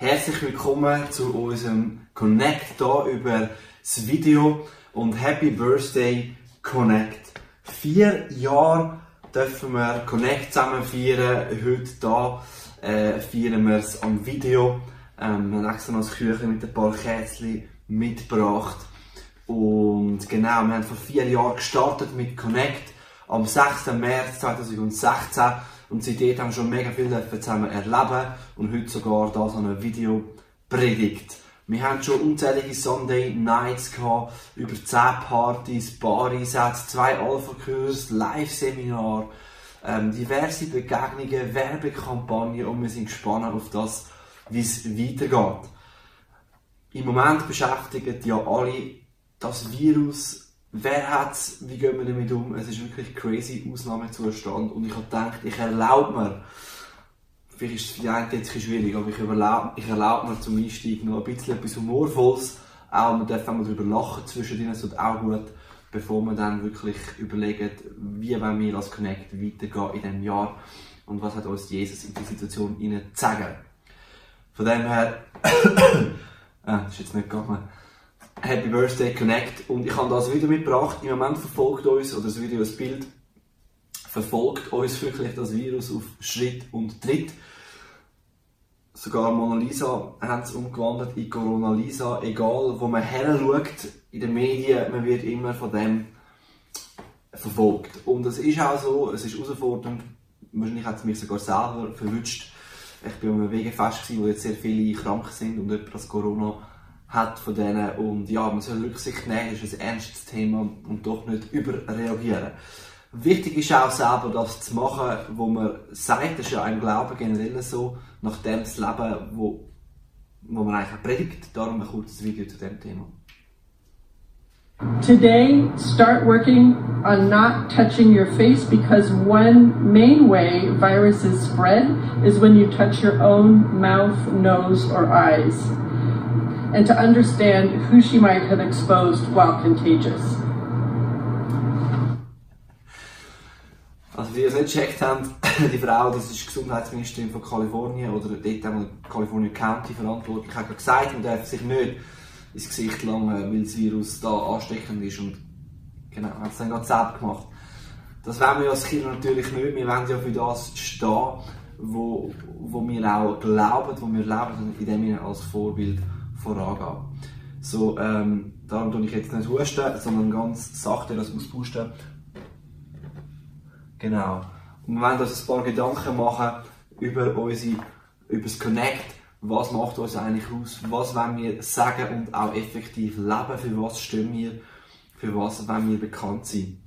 Herzlich willkommen zu unserem Connect hier über das Video und Happy Birthday Connect. Vier Jahre dürfen wir Connect zusammen feiern. Heute hier äh, feiern wir es am Video. Ähm, wir haben extra noch das Küchen mit ein paar Kerzen mitgebracht. Und genau, wir haben vor vier Jahren gestartet mit Connect am 6. März 2016 und seitdem haben wir schon mega viel zusammen erleben und heute sogar da so ein Video predigt. Wir haben schon unzählige Sunday Nights gehabt, über 10 Partys, Bareinsätze, zwei Alpha-Kurs, Live-Seminar, ähm, diverse Begegnungen, Werbekampagnen und wir sind gespannt auf das, wie es weitergeht. Im Moment beschäftigt ja alle das Virus wer hat's, wie gehen wir damit um? Es ist wirklich crazy Ausnahmezustand und ich habe gedacht, ich erlaube mir, vielleicht ist es für die einen jetzt ein schwierig, aber ich erlaube, ich erlaube mir zum Einstieg noch ein bisschen etwas Humorvolles, auch man darf auch darüber lachen zwischendrin, es tut auch gut, bevor wir dann wirklich überlegen, wie wollen wir als Connect weitergehen in diesem Jahr und was hat uns Jesus in die Situation zu sagen. Von dem her, ah, das ist jetzt nicht gegangen. Happy Birthday Connect und ich habe das Video mitgebracht. Im Moment verfolgt uns, oder das Video, das Bild, verfolgt uns wirklich das Virus auf Schritt und Tritt. Sogar Mona Lisa haben es umgewandelt in Corona Lisa. Egal, wo man her schaut, in den Medien, man wird immer von dem verfolgt. Und es ist auch so, es ist herausfordernd. Wahrscheinlich hat es mich sogar selber verwünscht. Ich bin am Wegefest, wo jetzt sehr viele krank sind und jemand das Corona hat von denen. Und ja, man soll Rücksicht nehmen, das ist ein ernstes Thema und doch nicht überreagieren. Wichtig ist auch selber das zu machen, wo man sagt, das ist ja ein Glaube generell so, nach dem zu leben, wo, wo man eigentlich predigt. Darum ein kurzes Video zu dem Thema. Today, start working on not touching your face because one main way viruses spread is when you touch your own mouth, nose, or eyes. And to understand who she might have exposed while contagious. Also, die es nicht gecheckt haben, die Frau, das ist Gesundheitsministerin von Kalifornien oder dort einmal California County verantwortlich, hat gesagt, man darf sich nicht ins Gesicht langen, weil das Virus da ansteckend ist und genau, hat es dann gerade selbst gemacht. Das wollen wir als Kinder natürlich nicht, wir wollen ja für das stehen, wo, wo wir auch glauben, wo wir leben, in dem wir als Vorbild vorangehen. So, ähm, darum tue ich jetzt nicht husten, sondern ganz sachte das auspusten. Genau. Und wir wollen uns ein paar Gedanken machen über unsere, über das Connect. Was macht uns eigentlich aus? Was wollen wir sagen und auch effektiv leben? Für was stehen wir? Für was wollen wir bekannt sein?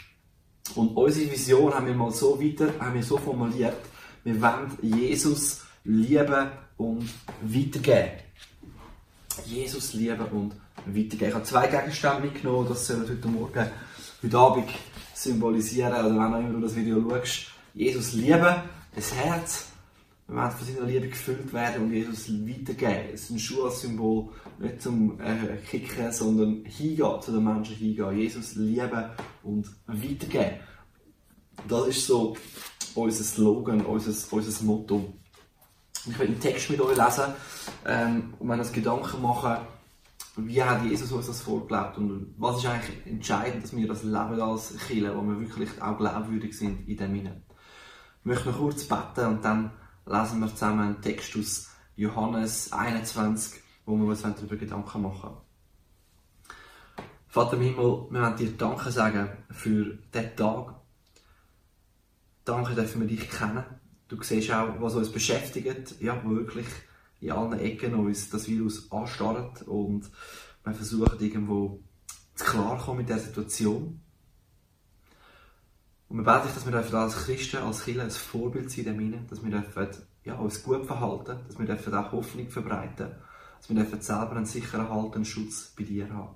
Und unsere Vision haben wir mal so weiter, haben wir so formuliert. Wir wollen Jesus lieben und weitergeben. Jesus lieben und weitergeben. Ich habe zwei Gegenstände mitgenommen, das sollen heute Morgen, heute Abend symbolisieren, oder wenn auch immer du das Video schaust. Jesus lieben, ein Herz, wir werden von seiner Liebe gefüllt werden und Jesus weitergeben. Es ist ein Schuhsymbol, nicht zum äh, Kicken, sondern hingehen, zu den Menschen hingehen. Jesus lieben und weitergeben. Das ist so unser Slogan, unser, unser Motto. Ich will einen Text mit euch lesen ähm, und mir das Gedanken machen, wie hat Jesus uns das vorgelebt und was ist eigentlich entscheidend, dass wir das leben als Kirche, wo wir wirklich auch glaubwürdig sind in dem Sinne. Ich möchte noch kurz beten und dann lesen wir zusammen einen Text aus Johannes 21, wo wir uns darüber Gedanken machen Vater im Himmel, wir wollen dir Danke sagen für diesen Tag. Danke, dürfen wir dich kennen. Du siehst auch, was uns beschäftigt, ja, wirklich in allen Ecken uns das Virus anstarrt und wir versuchen irgendwo zu klarkommen mit der Situation. Und wir beten dass wir als Christen, als Kirche ein Vorbild sein dürfen, dass wir dürfen, ja, uns gut verhalten, dass wir dürfen auch Hoffnung verbreiten, dass wir dürfen selber einen sicheren Halt, einen Schutz bei dir haben.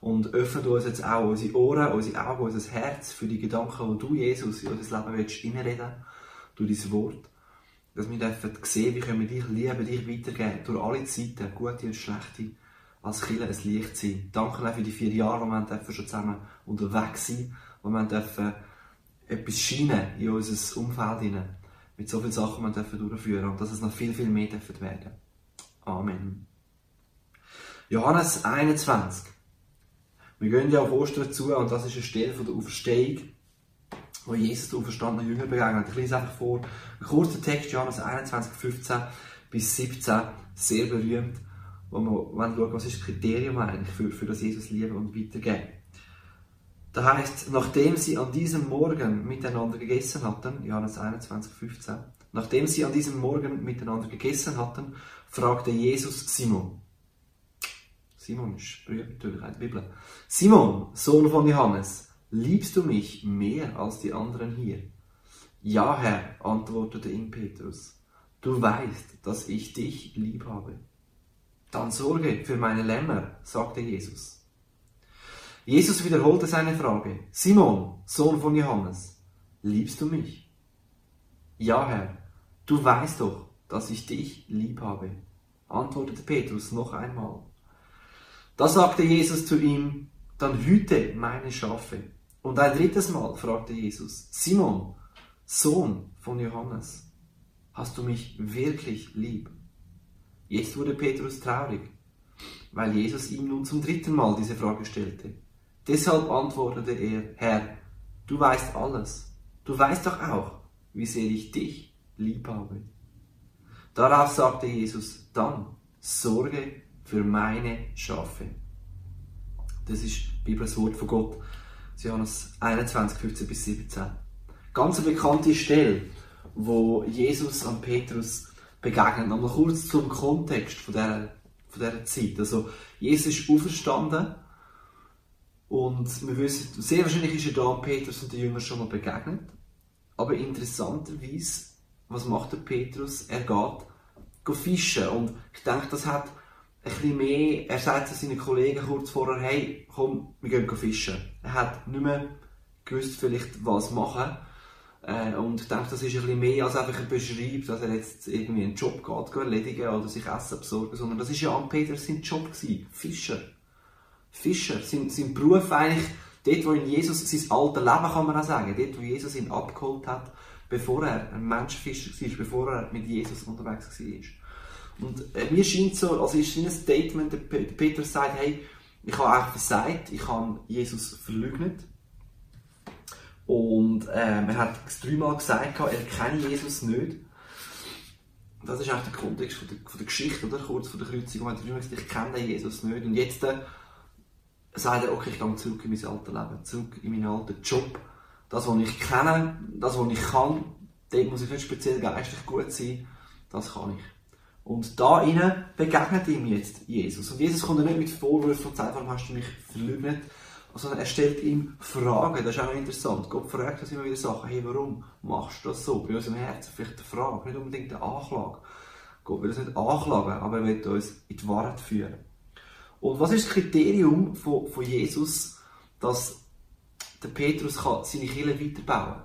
Und öffnet uns jetzt auch unsere Ohren, unsere Augen, unser Herz für die Gedanken, die du, Jesus, in unser Leben willst, reinreden durch dein Wort. Dass wir dürfen sehen, wie können wir dich lieben, dich weitergeben, durch alle Zeiten, gute und schlechte, als Killer ein Licht sein. Danke auch für die vier Jahre, wo wir schon zusammen unterwegs sind, wo wir dürfen etwas scheinen in unser Umfeld hinein. Mit so vielen Sachen wir dürfen durchführen und dass es noch viel, viel mehr dürfen werden. Amen. Johannes 21. Wir gehen ja auf Ostern zu und das ist eine Stelle von der Auferstehung, wo Jesus den auferstandenen Jünger begegnet. Ich lese einfach vor. Ein kurzer Text, Johannes 21, 15 bis 17, sehr berühmt, wo wir schauen, was ist das Kriterium eigentlich für, für das Jesus lieben und weitergeben. Da heißt, nachdem sie an diesem Morgen miteinander gegessen hatten, Johannes 21, 15, nachdem sie an diesem Morgen miteinander gegessen hatten, fragte Jesus Simon. Simon ist berühmt natürlich der Bibel. Simon, Sohn von Johannes, liebst du mich mehr als die anderen hier? Ja, Herr, antwortete ihm Petrus. Du weißt, dass ich dich lieb habe. Dann sorge für meine Lämmer, sagte Jesus. Jesus wiederholte seine Frage. Simon, Sohn von Johannes, liebst du mich? Ja, Herr, du weißt doch, dass ich dich lieb habe, antwortete Petrus noch einmal. Da sagte Jesus zu ihm, dann hüte meine Schafe. Und ein drittes Mal fragte Jesus, Simon, Sohn von Johannes, hast du mich wirklich lieb? Jetzt wurde Petrus traurig, weil Jesus ihm nun zum dritten Mal diese Frage stellte. Deshalb antwortete er, Herr, du weißt alles. Du weißt doch auch, wie sehr ich dich lieb habe. Darauf sagte Jesus, dann sorge für meine Schafe. Das ist Bibels Wort von Gott. Johannes 21, 15 bis 17. Ganz eine bekannte Stelle, wo Jesus an Petrus begegnet. Nochmal kurz zum Kontext von dieser, von dieser Zeit. Also, Jesus ist auferstanden und wir wissen, sehr wahrscheinlich ist er da Petrus und den Jüngern schon mal begegnet. Aber interessanterweise, was macht der Petrus? Er geht, geht fischen. Und ich denke, das hat ein bisschen mehr, er sagt zu seinen Kollegen kurz vorher, hey, komm, wir gehen fischen. Er hat nicht mehr gewusst, vielleicht was machen. Äh, und ich denke, das ist ein bisschen mehr als einfach ein Beschreib, dass er jetzt irgendwie einen Job geht, erledigen oder sich Essen besorgen, sondern das ist ja an Petrus sein Job gewesen. Fischer. Fischer, sein, sein Beruf eigentlich, dort wo in Jesus, sein alter Leben kann man auch sagen, dort wo Jesus ihn abgeholt hat, bevor er ein Menschenfischer war, bevor er mit Jesus unterwegs war. Und äh, mir scheint so, also ist ein Statement, der Petrus sagt, hey, ich habe eigentlich versagt, ich habe Jesus verleugnet. Und ähm, er hat es dreimal gesagt, er kenne Jesus nicht. Das ist auch der Kontext von der, von der Geschichte, oder? kurz vor der Kreuzung. Er hat dreimal gesagt, ich kenne Jesus nicht. Und jetzt äh, sagt er, okay, ich gehe zurück in mein altes Leben, zurück in meinen alten Job. Das, was ich kenne, das, was ich kann, dort muss ich nicht speziell geistlich gut sein, das kann ich. Und da innen begegnet ihm jetzt Jesus. Und Jesus kommt nicht mit Vorwürfen und sagt, warum hast du mich verleugnet, sondern er stellt ihm Fragen. Das ist auch interessant. Gott fragt uns immer wieder Sachen. Hey, warum machst du das so? Bei unserem Herzen vielleicht eine Frage, nicht unbedingt eine Anklage. Gott will uns nicht anklagen, aber er will uns in die Wahrheit führen. Und was ist das Kriterium von, von Jesus, dass der Petrus kann seine Kirche weiterbauen kann?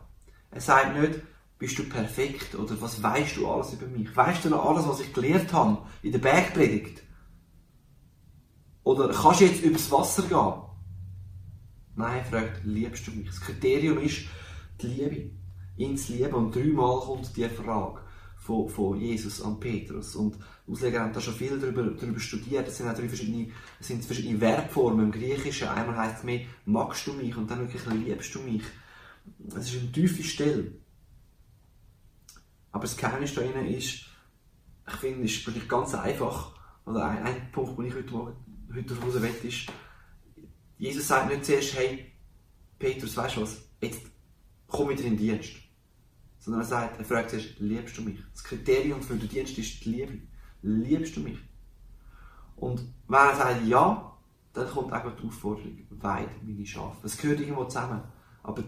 Er sagt nicht, bist du perfekt oder was weißt du alles über mich? Weißt du noch alles, was ich gelernt habe in der Bergpredigt? Oder kannst du jetzt übers Wasser gehen? Nein, er fragt, liebst du mich? Das Kriterium ist die Liebe. Ihn zu lieben. Und dreimal kommt die Frage von, von Jesus an Petrus. Und Ausleger haben da schon viel darüber, darüber studiert. Es sind auch drei verschiedene, sind verschiedene Verbformen im Griechischen. Einmal heißt es mehr, magst du mich? Und dann wirklich, liebst du mich? Es ist eine tiefe Stelle. Aber das Geheimnis da drin ist, ich finde, ist wirklich ganz einfach. Oder ein, ein Punkt, den ich heute, heute raus will, ist, Jesus sagt nicht zuerst, hey, Petrus, weißt du was, jetzt komm wieder in den Dienst sondern er sagt, er fragt zuerst, liebst du mich? Das Kriterium für den Dienst ist die Liebe. Liebst du mich? Und wenn er sagt ja, dann kommt auch die Aufforderung, weid meine Schafe. Das gehört irgendwo zusammen. Aber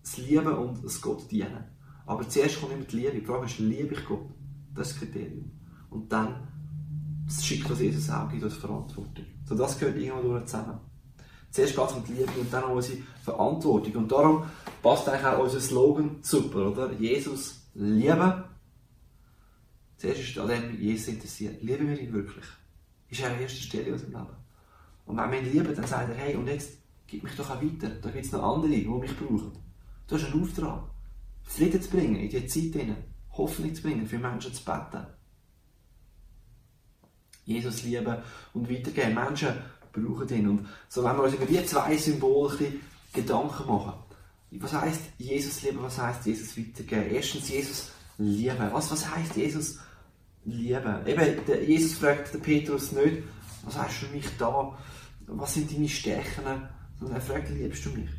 das Lieben und das Gott dienen. Aber zuerst kommt immer die Liebe. Die Frage ist, liebe ich Gott? Das ist das Kriterium. Und dann schickt uns Jesus auch, gibt uns Verantwortung. So, das gehört irgendwo zusammen. Zuerst geht es um die Liebe und dann um unsere Verantwortung. Und darum passt eigentlich auch unser Slogan super, oder? Jesus lieben. Zuerst ist an dem Jesus interessiert. Lieben wir ihn wirklich? Ist er an erster Stelle in unserem Leben. Und wenn wir ihn lieben, dann sagt er, hey, und jetzt gib mich doch auch weiter. Da gibt es noch andere, die mich brauchen. Du hast einen Auftrag. Frieden zu bringen in dieser Zeit, Hoffnung zu bringen, für Menschen zu beten. Jesus lieben und weitergeben. Menschen brauchen ihn. Und so wenn wir uns über die zwei Symbole Gedanken machen. Was heißt Jesus lieben? Was heißt Jesus weitergeben? Erstens Jesus lieben. Was, was heißt Jesus lieben? Eben, der Jesus fragt den Petrus nicht, was hast du für mich da? Was sind deine Stärken? Sondern er fragt, liebst du mich?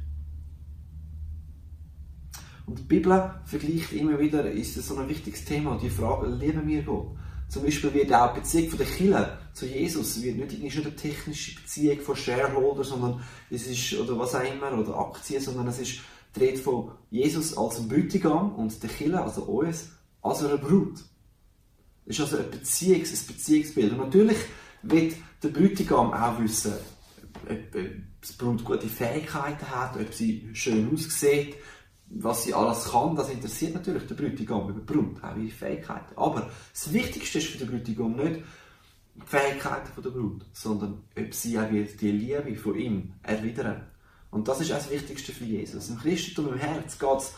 Und die Bibel vergleicht immer wieder, ist das so ein wichtiges Thema, die Frage, lieben wir Gott? Zum Beispiel wird auch die Beziehung von der Kirche zu Jesus wird nicht, ist nicht eine technische Beziehung von Shareholder, sondern es ist, oder was auch immer, oder Aktien, sondern es ist die Rede von Jesus als Bräutigam und der Kirche, also uns, als eine Brut. Das ist also ein, Beziehungs-, ein Beziehungsbild. Und natürlich wird der Bräutigam auch wissen, ob die Brut gute Fähigkeiten hat, ob sie schön aussieht, was sie alles kann, das interessiert natürlich den Bräutigam über Brut, auch ihre Fähigkeiten. Aber das Wichtigste ist für den Bräutigam nicht die Fähigkeiten der Brut, sondern ob sie auch die Liebe von ihm erwidern. Und das ist auch das Wichtigste für Jesus. Im Christentum, im Herz geht es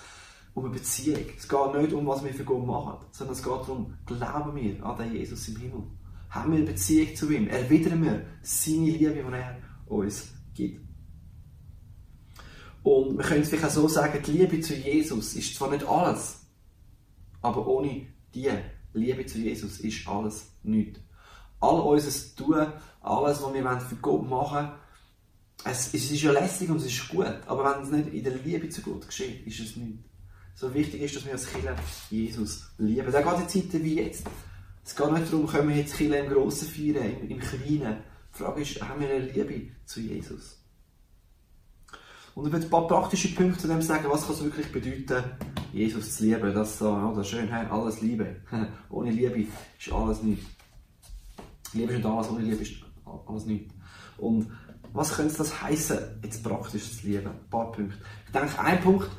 um eine Beziehung. Es geht nicht um, was wir für Gott machen, sondern es geht darum, glauben wir an den Jesus im Himmel? Haben wir eine Beziehung zu ihm? Erwidern wir seine Liebe, die er uns gibt? Und wir können es vielleicht auch so sagen, die Liebe zu Jesus ist zwar nicht alles, aber ohne die Liebe zu Jesus ist alles nichts. All unser Tun, alles, was wir für Gott machen es, es ist ja lässig und es ist gut, aber wenn es nicht in der Liebe zu Gott geschieht, ist es nichts. So wichtig ist, dass wir als Kinder Jesus lieben. Da geht in Zeiten wie jetzt. Es geht nicht darum, können wir jetzt Kinder im Grossen feiern, im, im Kleinen. Die Frage ist, haben wir eine Liebe zu Jesus? Und ich will ein paar praktische Punkte zu dem sagen, was kann es wirklich bedeuten, Jesus zu lieben. Das so, oder schön, hey, alles Liebe. ohne Liebe ist alles nichts. Liebe ist nicht alles, ohne Liebe ist alles nichts. Und was könnte das heißen, jetzt praktisch zu lieben? Ein paar Punkte. Ich denke, ein Punkt,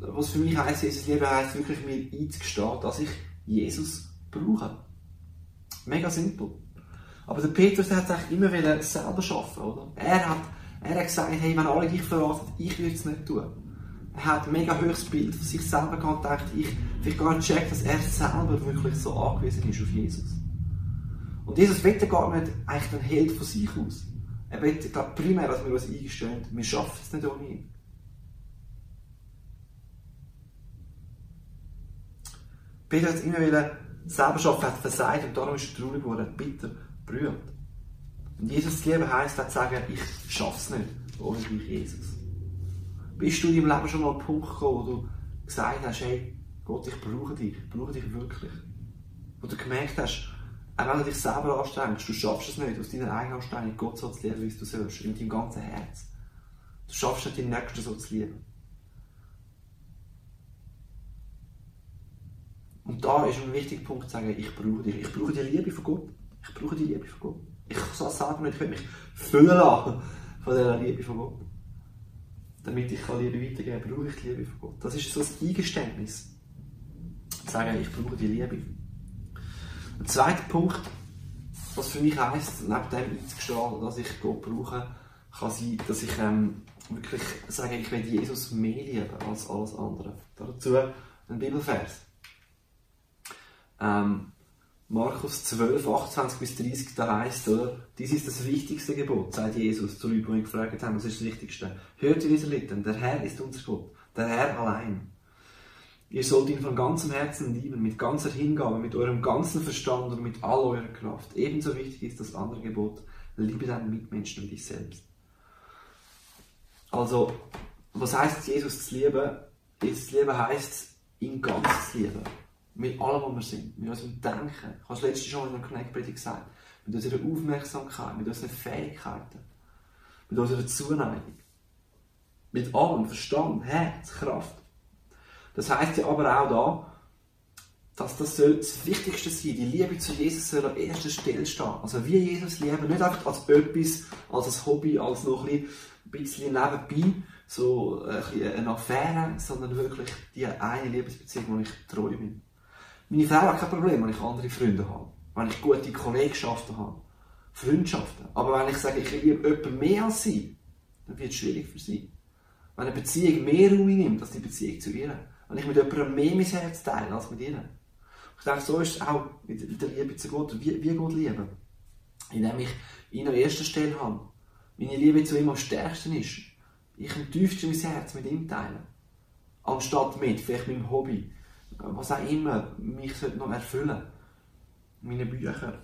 was für mich heisst, Jesus lieben, heisst wirklich mir einzugestehen, dass ich Jesus brauche. Mega simpel. Aber der Petrus der hat es immer wieder selber schaffen, oder? Er hat er hat gesagt, hey, wenn alle dich verraten, ich würde es nicht tun. Er hat ein mega hohes Bild von sich selber gehabt und gedacht, ich vielleicht gar nicht checkt, dass er selber wirklich so angewiesen ist auf Jesus. Und Jesus will gar nicht eigentlich ein Held von sich aus. Er will, ich glaube, primär, dass wir uns eingestehen, wir schaffen es nicht ohne ihn. Peter hat es immer wieder selber schaffen, hat versagt und darum ist er traurig geworden, bitter, berührt. Und Jesus zu lieben heisst auch zu sagen, ich schaff's nicht ohne dich, Jesus. Bist du in deinem Leben schon mal an den Punkt gekommen, wo du gesagt hast, hey, Gott, ich brauche dich, ich brauche dich wirklich. Wo du gemerkt hast, auch wenn du dich selber anstrengst, du schaffst es nicht, aus deiner eigenen Anstrengung Gott so zu lieben, wie du sollst, in deinem ganzen Herz. Du schaffst nicht, deinen Nächsten so zu lieben. Und da ist ein wichtiger Punkt zu sagen, ich brauche dich. Ich brauche die Liebe von Gott. Ich brauche die Liebe von Gott. Ich soll sagen ich will mich füllen lassen von dieser Liebe von Gott. Damit ich Liebe weitergeben kann, brauche ich die Liebe von Gott. Das ist so ein Eingeständnis. Sagen, ich brauche die Liebe. Ein zweiter Punkt, was für mich heisst, neben dem einzugestehen, dass ich Gott brauche, kann sein, dass ich ähm, wirklich sage, ich will Jesus mehr lieben als alles andere. Dazu ein Bibelvers. Ähm, Markus 12, 28 bis 30, da heißt, oder? Dies ist das wichtigste Gebot, sagt Jesus zu Leuten, die ihn gefragt haben, was ist das Wichtigste? Hört ihr diese Litten? Der Herr ist unser Gott, der Herr allein. Ihr sollt ihn von ganzem Herzen lieben, mit ganzer Hingabe, mit eurem ganzen Verstand und mit all eurer Kraft. Ebenso wichtig ist das andere Gebot, liebe deinen Mitmenschen wie dich selbst. Also, was heißt Jesus zu lieben? Jesus zu lieben heißt, ihn ganz zu lieben mit allem, was wir sind, mit unserem Denken. Ich habe es letztes schon in der Connect-Predigt gesagt. Mit unserer Aufmerksamkeit, mit unseren Fähigkeiten, mit unserer Zuneigung. Mit allem, Verstand, Herz, Kraft. Das heisst ja aber auch da, dass das soll das Wichtigste sein. Die Liebe zu Jesus soll an erster Stelle stehen. Also wie Jesus lieben, nicht einfach als etwas, als ein Hobby, als noch ein bisschen nebenbei, so eine Affäre, sondern wirklich die eine Liebesbeziehung, wo ich treu bin. Meine Frau hat kein Problem, wenn ich andere Freunde habe. Wenn ich gute Kollegschaften habe. Freundschaften. Aber wenn ich sage, ich liebe jemanden mehr als sie, dann wird es schwierig für sie. Wenn eine Beziehung mehr Raum nimmt als die Beziehung zu ihr. Wenn ich mit jemandem mehr mein Herz teile als mit ihr. Ich denke, so ist es auch mit der Liebe zu Gott. Wie, wie Gott lieben. indem ich ihn an erster Stelle habe. Meine Liebe zu ihm am stärksten ist. Ich am tiefsten mein Herz mit ihm teile. Anstatt mit, vielleicht meinem Hobby, was auch immer mich noch erfüllen. Meine Bücher.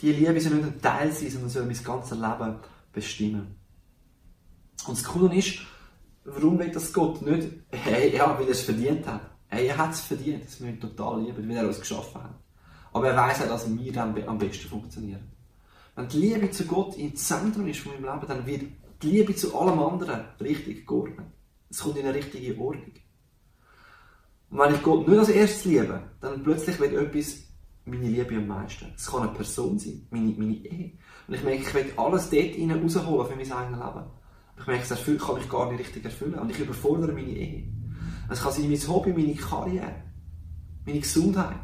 Die Liebe soll nicht ein Teil sein, sondern soll mein ganzes Leben bestimmen. Und das Coole ist, warum will das Gott nicht? Hey, ja, weil er es verdient hat. Hey, er hat es verdient, dass wir ihn total lieben, weil er uns geschaffen hat. Aber er weiß auch, dass wir dann am besten funktionieren. Wenn die Liebe zu Gott im Zentrum ist von meinem Leben, dann wird die Liebe zu allem anderen richtig geordnet. Es kommt in eine richtige Ordnung. Und wenn ich Gott nicht als erstes liebe, dann plötzlich wird etwas meine Liebe am meisten. Es kann eine Person sein, meine, meine Ehe. Und ich merke, ich will alles dort rausholen für mein eigenes Leben. Ich merke, das kann ich gar nicht richtig erfüllen. Und ich überfordere meine Ehe. Es kann sein mein Hobby, meine Karriere, meine Gesundheit,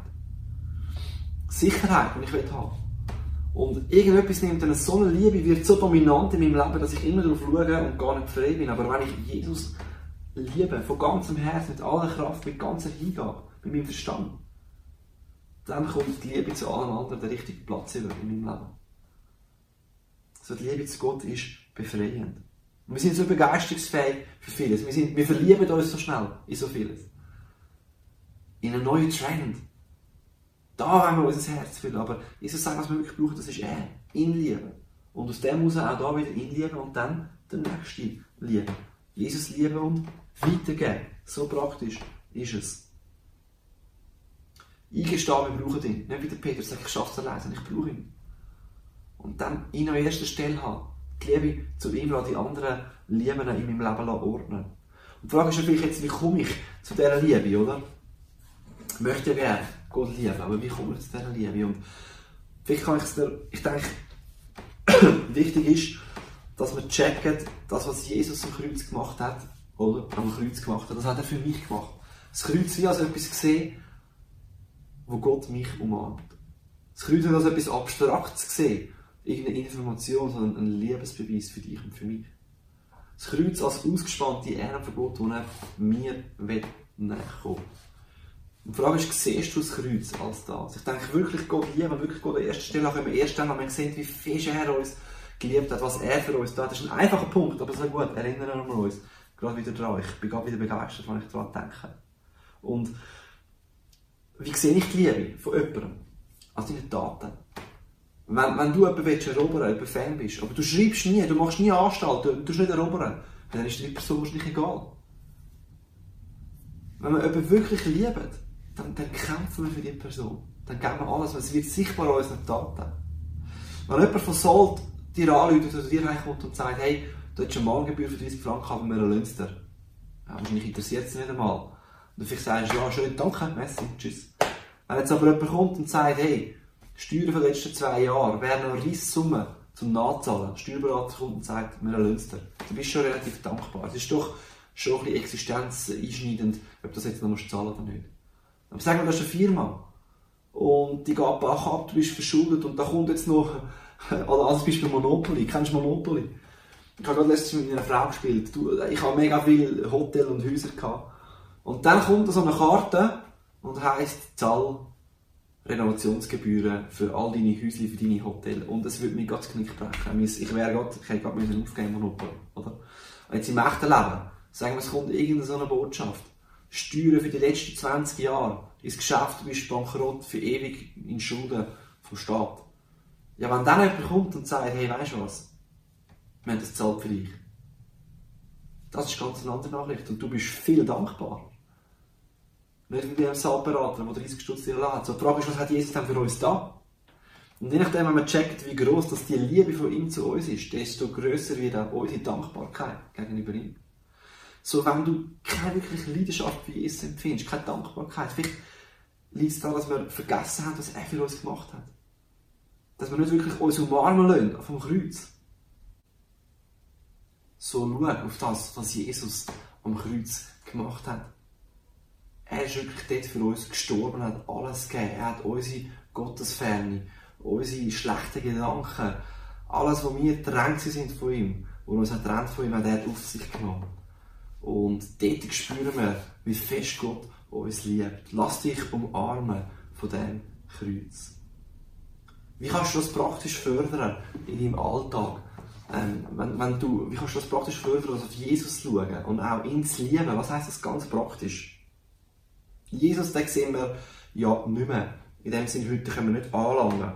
Sicherheit, die ich will haben. Und irgendetwas nimmt dann so eine Liebe, wird so dominant in meinem Leben, dass ich immer darauf schaue und gar nicht frei bin. Aber wenn ich Jesus liebe, von ganzem Herzen, mit aller Kraft, mit ganzer Hingabe, mit meinem Verstand, dann kommt die Liebe zu allem anderen den richtigen Platz in meinem Leben. Also die Liebe zu Gott ist befreiend. Und wir sind so begeisterungsfähig für vieles. Wir, sind, wir verlieben uns so schnell in so vieles. In einen neuen Trend. Da wollen wir unser Herz füllen. Aber Jesus sagt, was wir wirklich brauchen, das ist er. Ihn lieben. Und aus dem muss er auch da wieder ihn lieben und dann den Nächsten lieben. Jesus lieben und weitergeben. So praktisch ist es. Eingestehen, wir brauchen ihn. Nicht wie der Peter sagt, ich schaffe es alleine, ich brauche ihn. Und dann ihn an erster Stelle haben. Die Liebe zu ihm lassen, die anderen Lieben in meinem Leben ordnen. Und die Frage ist natürlich jetzt, wie komme ich zu dieser Liebe, oder? Ich möchte ja gerne Gott lieben, aber wie komme ich zu dieser Liebe? Und vielleicht kann ich es dir, ich denke, wichtig ist, dass wir checken, das, was Jesus am Kreuz gemacht hat, oder am Kreuz gemacht hat, das hat er für mich gemacht. Das Kreuz wie als etwas gesehen, wo Gott mich umarmt. Das Kreuz nicht als etwas Abstraktes gesehen, irgendeine Information, sondern ein Liebesbeweis für dich und für mich. Das Kreuz als ausgespannte Ehrenverbot, das er mir kommen Und die Frage ist, siehst du das Kreuz als das? Ich denke wirklich, Gott lieben, wirklich Gott an erster Stelle, auch wenn wir erst einmal sehen, wie fest er uns geliebt hat, was er für uns tut. Das ist ein einfacher Punkt, aber sehr gut, erinnern wir uns gerade wieder daran. Ich bin gerade wieder begeistert, wenn ich daran denke. Und wie sehe ich die Liebe von jemandem? Als deine Taten. Wenn, wenn du jemanden willst, erobern, jemand Fan bist, aber du schreibst nie, du machst nie Anstalt, du tust nicht erobern, dann ist die Person wahrscheinlich egal. Wenn wir jemanden wirklich lieben, dann, dann kämpfen wir für die Person. Dann geben wir alles, weil es wird sichtbar an unseren Taten. Wenn jemand von Sold dir anruft oder dir reinkommt und sagt, hey, du hast eine Mahngebühr für 30 Franken, aber wir erlösen dir. Ja, wahrscheinlich interessiert es nicht einmal. Und vielleicht sagst du, ja, schön, danke, merci, tschüss. Wenn jetzt aber jemand kommt und sagt, hey, Steuern von den letzten zwei Jahren wären eine Riesensumme zum Nachzahlen. Steuerberater kommt und sagt, wir erlösen dir. Du bist schon relativ dankbar. Es ist doch schon ein bisschen existenzeinschneidend, ob das jetzt noch musst zahlen oder nicht. Aber sagen wir, das ist eine Firma. Und die geht Bach ab, du bist verschuldet und da kommt jetzt noch, also als Beispiel Monopoly. Kennst du Monopoly? Ich habe gerade letztens mit einer Frau gespielt. Ich habe mega viele Hotels und Häuser gehabt. Und dann kommt so eine Karte und heisst, zahl Renovationsgebühren für all deine Häuschen, für deine Hotels. Und es würde mir ganz Knick brechen. Ich wäre gerade, ich hätte gerade aufgeben Monopoly, oder? Jetzt im echten Leben, sagen wir, es kommt irgendeine so eine Botschaft. Steuern für die letzten 20 Jahre ins Geschäft, du bist bankrott, für ewig in Schulden vom Staat. Ja, wenn dann jemand kommt und sagt, hey, weißt du was? Wir haben das zahlt für dich. Das ist ganz eine andere Nachricht und du bist viel dankbar. Nicht wie beim Saalberater, der 30 Stutz dir lädt. So, die Frage ist, was hat Jesus denn für uns da? Und je nachdem, wenn man checkt, wie groß das die Liebe von ihm zu uns ist, desto grösser wird auch unsere Dankbarkeit gegenüber ihm. So, wenn du keine wirkliche Leidenschaft für Jesus empfindest, keine Dankbarkeit, vielleicht liegt es daran, dass wir vergessen haben, was er für uns gemacht hat. Dass wir nicht wirklich uns umarmen lassen vom Kreuz. So schau auf das, was Jesus am Kreuz gemacht hat. Er ist wirklich dort für uns gestorben, hat alles gegeben. Er hat unsere Gottesferne, unsere schlechten Gedanken, alles, was wir drängt sind von ihm, wo uns trennt von ihm, hat er auf sich genommen. Und dort spüren wir, wie fest Gott uns liebt. Lass dich umarmen von dem Kreuz. Wie kannst du das praktisch fördern in deinem Alltag? Ähm, wenn, wenn du, wie kannst du das praktisch fördern, also auf Jesus schauen und auch ihn zu lieben? Was heisst das ganz praktisch? Jesus, den sehen wir ja nicht mehr. In dem Sinne, heute können wir nicht anlangen.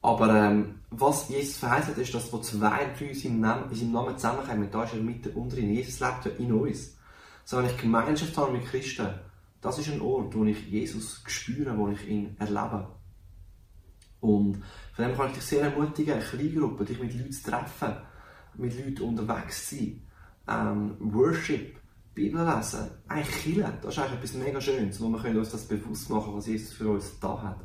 Aber ähm, was Jesus verheißt ist, dass wo zwei, drei in seinem Namen, Namen zusammenkommen, da ist er mitten unter in Jesus lebt ja in uns. So, wenn ich Gemeinschaft habe mit Christen, das ist ein Ort, wo ich Jesus spüre, wo ich ihn erlebe. Und von dem kann ich dich sehr ermutigen, eine Kleingruppe, dich mit Leuten zu treffen, mit Leuten unterwegs zu sein. Ähm, Worship, Bibel lesen, eigentlich Killen, das ist eigentlich etwas mega Schönes, wo wir uns das bewusst machen was Jesus für uns da hat.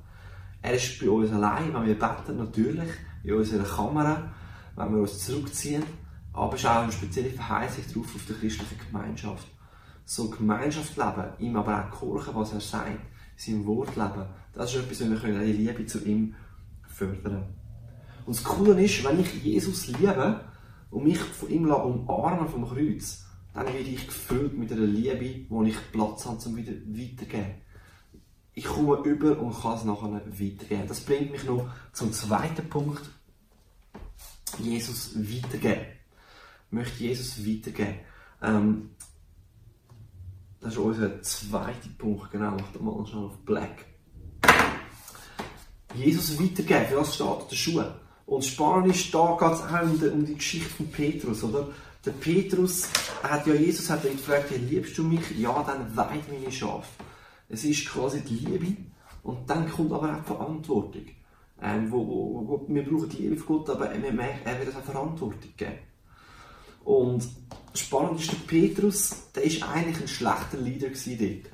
Er ist bei uns allein, wenn wir beten, natürlich, in unserer Kamera, wenn wir uns zurückziehen, aber es ist auch eine spezielle Verheißung drauf auf der christlichen Gemeinschaft. So Gemeinschaft leben, ihm aber auch gehorchen, was er sagt, sein Wort leben, das ist etwas, was wir die Liebe zu ihm fördern Und das Coole ist, wenn ich Jesus liebe und mich von ihm umarmen vom Kreuz, dann werde ich gefüllt mit einer Liebe, wo ich Platz habe, um wieder weiterzugeben. Ich komme über und kann es nachher weitergeben. Das bringt mich noch zum zweiten Punkt. Jesus weitergeben. Ich möchte Jesus weitergeben. Ähm, das ist unser zweiter Punkt, genau. Macht mal schon auf Black. Jesus weitergeben, für das steht der Schuh. Und spannend ist, da geht es auch um die, Geschichte von Petrus, oder? Der Petrus hat ja Jesus hat ihn gefragt, hey, liebst du mich? Ja, dann weid meine Schafe. Es ist quasi die Liebe und dann kommt aber auch die Verantwortung. Ähm, wo, wo, wo, wir brauchen die Liebe von Gott, aber wir merken, er wird uns auch Verantwortung geben. Und spannend ist, der Petrus, der ist eigentlich ein schlechter Leader dort.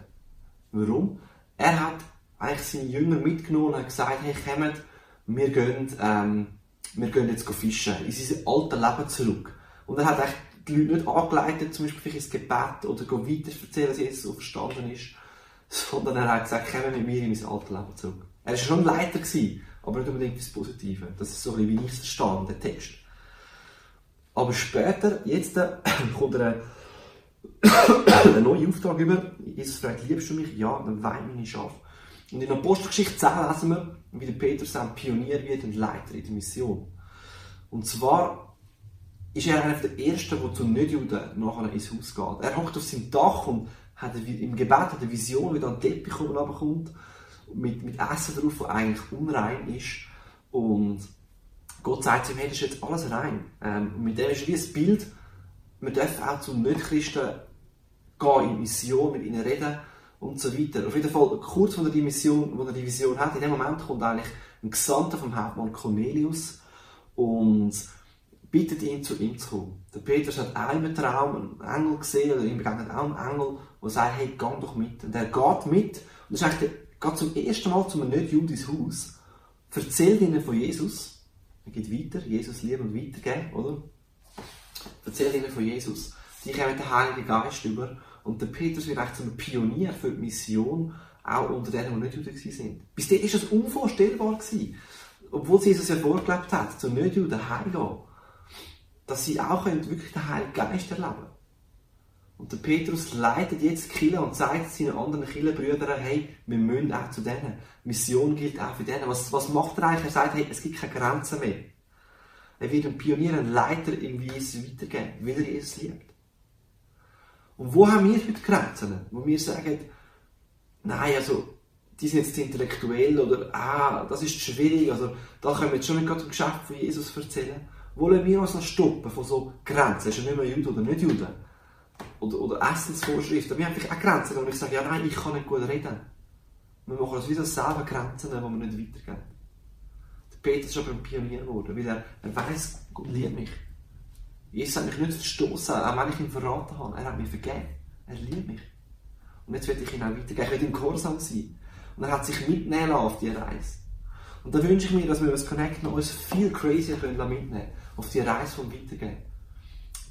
Warum? Er hat eigentlich seine Jünger mitgenommen und hat gesagt, hey, kommt, wir gehen, ähm, wir gehen jetzt fischen, in sein altes Leben zurück. Und er hat eigentlich die Leute nicht angeleitet, zum Beispiel ins Gebet oder weiter erzählen, dass Jesus so verstanden ist, sondern er hat gesagt, komm mit mir in mein altes Leben zurück. Er war schon ein Leiter, gewesen, aber nicht unbedingt das Positive. Das ist so ein bisschen, wie ich es verstehe, der Text. Aber später, jetzt, äh, kommt er einen neuen Auftrag über. Jesus fragt, liebst du mich? Ja, dann wein meine Schafe. Und in der Apostelgeschichte 10 lesen wir, wie der Petrus ein Pionier wird und Leiter in der Mission. Und zwar ist er einer der Ersten, der zu Nichtjuden nachher ins Haus geht. Er hockt auf seinem Dach und hat im Gebet eine Vision, wie dann ein Teppich kommt, mit, mit Essen drauf, das eigentlich unrein ist. Und Gott sagt zu ihm, hey, das ist jetzt alles rein. Ähm, mit dem ist wie ein Bild, wir dürfen auch zu Nichtchristen gehen, in Mission, mit ihnen reden und so weiter. Auf jeden Fall, kurz vor der Mission, wo er die hat, in dem Moment kommt eigentlich ein Gesandter vom Hauptmann Cornelius und bittet ihn, zu ihm zu kommen. Der Petrus hat auch im Traum einen Engel gesehen, oder ihm begegnet auch ein Engel, der sagt, hey, geh doch mit. Und er geht mit, und das ist eigentlich geht zum ersten Mal zu einem nicht-Judis Haus, erzählt ihnen von Jesus, er geht weiter, Jesus lieben und weitergeben, oder? Erzählt ihnen von Jesus. Die kommen den Heiligen Geist über und der Petrus wird eigentlich zum Pionier für die Mission, auch unter denen, die nicht Juden waren. Bis dahin war das unvorstellbar. Gewesen. Obwohl sie Jesus ja vorgelebt hat, zu Nicht-Juden heimgehen. Dass sie auch wirklich den Heiligen Geist erleben Und der Petrus leitet jetzt Kille und zeigt seinen anderen Killenbrüdern, hey, wir müssen auch zu denen. Mission gilt auch für denen. Was, was macht er eigentlich? Er sagt, hey, es gibt keine Grenzen mehr. Er wird ein Pionier, ein Leiter, wie es weitergeben, weil er Jesus liebt. Und wo haben wir heute Grenzen? Wo wir sagen, nein, also, die sind jetzt intellektuell oder, ah, das ist schwierig, also, da können wir jetzt schon nicht gerade im Geschäft von Jesus erzählen. Wollen wir uns noch stoppen von so Grenzen? Ist er nicht mehr Jude oder nicht Jude? Oder, oder Essensvorschriften. Wir haben vielleicht auch Grenzen, wo ich sage, ja, nein, ich kann nicht gut reden. Wir machen uns wieder selber Grenzen, die wir nicht weitergeben. Der Peter ist aber ein Pionier geworden, weil er, er weiss, Gott liebt mich. Jesus hat mich nicht verstoßen, auch wenn ich ihn verraten habe. Er hat mich vergeben. Er liebt mich. Und jetzt werde ich ihn auch weitergeben. Ich werde im Gehorsam sein. Und er hat sich mitnehmen auf die Reise. Und da wünsche ich mir, dass wir das Connecten uns viel crazier können mitnehmen auf die Reise vom Weitergeben.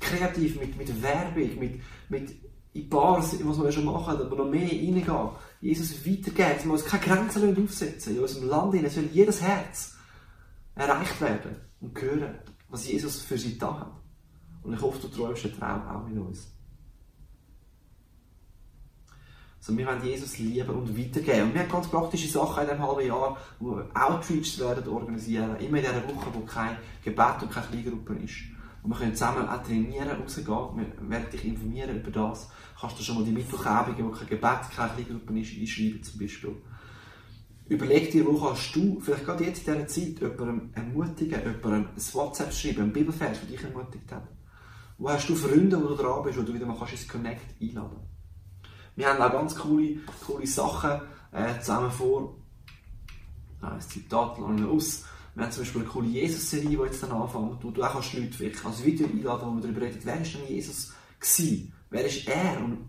Kreativ, mit, mit Werbung, mit, mit in Bars, was wir schon machen, aber noch mehr reingehen. Jesus weitergeben. Wir müssen keine Grenzen aufsetzen in unserem Land. Es soll jedes Herz erreicht werden und hören, was Jesus für sie da hat. Und ich hoffe, du träumst einen Traum auch mit uns. Sondern wir wollen Jesus lieben und weitergeben. Und wir haben ganz praktische Sachen in diesem halben Jahr, wo wir Outreaches werden organisieren. Immer in dieser Woche, wo kein Gebet und keine Kleingruppe ist. Und wir können zusammen auch trainieren, rausgehen. Wir werden dich informieren über das. Kannst du schon mal die Mittwochabende, wo kein Gebet, keine Kleingruppe ist, einschreiben zum Beispiel. Überleg dir, wo kannst du, vielleicht gerade jetzt in dieser Zeit, jemandem ermutigen, jemandem ein WhatsApp schreiben, ein Bibelvers, der dich ermutigt hat. Wo hast du Freunde, wo du dran bist, wo du wieder mal kannst ins Connect einladen Wir haben auch ganz coole, coole Sachen äh, zusammen vor. Ah, das Zitat lasse ich aus. Wir haben zum Beispiel eine coole Jesus-Serie, die jetzt dann anfängt, wo du auch kannst Leute vielleicht als Video einladen, wo wir darüber reden, wer ist denn Jesus gewesen? Wer ist er? Und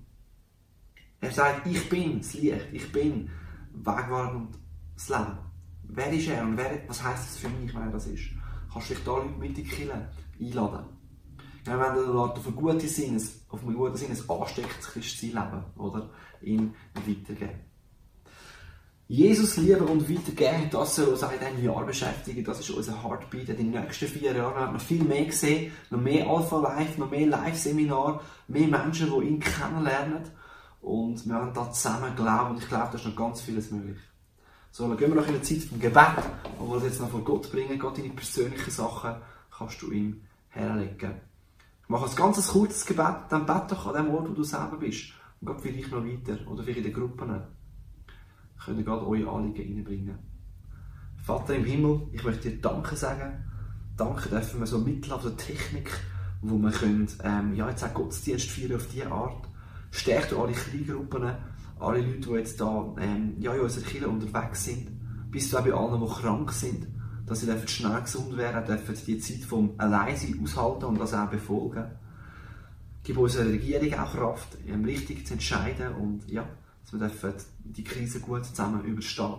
er sagt, ich bin das Licht, ich bin Wegwahrung und das Leben. Wer ist er und wer, was heisst das für mich, wenn er das ist? Kannst du dich da Leute mit in die einladen? Wenn du auf einen guten Sinn, auf einen guten Sinn ein ansteckendes Christsein oder? Ihn weitergeben. Jesus lieben und weitergeben, das soll uns auch in diesem Jahr beschäftigen. Das ist unser Heartbeat. In den nächsten vier Jahren werden wir viel mehr sehen. Noch mehr Alpha Live, noch mehr Live-Seminar, mehr Menschen, die ihn kennenlernen. Und wir werden da zusammen glauben. Und ich glaube, da ist noch ganz vieles möglich. So, dann gehen wir noch in eine Zeit vom Gebet, wo wir das jetzt noch vor Gott bringen. Gott, deine persönlichen Sachen kannst du ihm herlegen. Mach ein ganz kurzes Gebet, dann bete doch an dem Ort, wo du selber bist. Und Gott vielleicht noch weiter, oder vielleicht in den Gruppen. Könnt ihr gerade eure Anliegen reinbringen. Vater im Himmel, ich möchte dir Danke sagen. Danke dürfen wir so Mittel auf der Technik, wo wir können, ähm, ja, jetzt auch Gottesdienst feiern auf diese Art. Stärkt alle Kleingruppen, alle Leute, die jetzt da ähm, ja, in unserer Kirche unterwegs sind, bis zu auch bei allen, die krank sind, dass sie schnell gesund werden, dürfen die Zeit vom Alleinsein aushalten und das auch befolgen. Gib unserer Regierung auch Kraft, richtig zu entscheiden und ja, dass wir dürfen die Krise gut zusammen überstehen.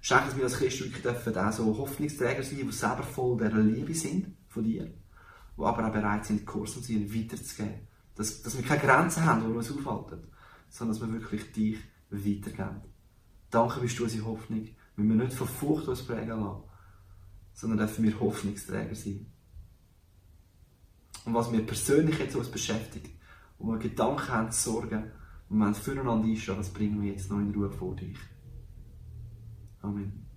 Schenke, dass wir als Christen wirklich dürfen auch so Hoffnungsträger sein, die selber voll der Liebe sind von dir, die aber auch bereit sind, Kurs und sie weiterzugeben. Dass, dass wir keine Grenzen haben, die uns aufhalten sondern dass wir wirklich dich weitergeben. Danke bist du unsere Hoffnung, wenn wir nicht von Furcht uns prägen lassen, sondern dürfen wir Hoffnungsträger sein. Und was mir persönlich jetzt uns beschäftigt, wo wir Gedanken haben, Sorgen, und wir füreinander einstehen, das bringen wir jetzt noch in Ruhe vor dich. Amen.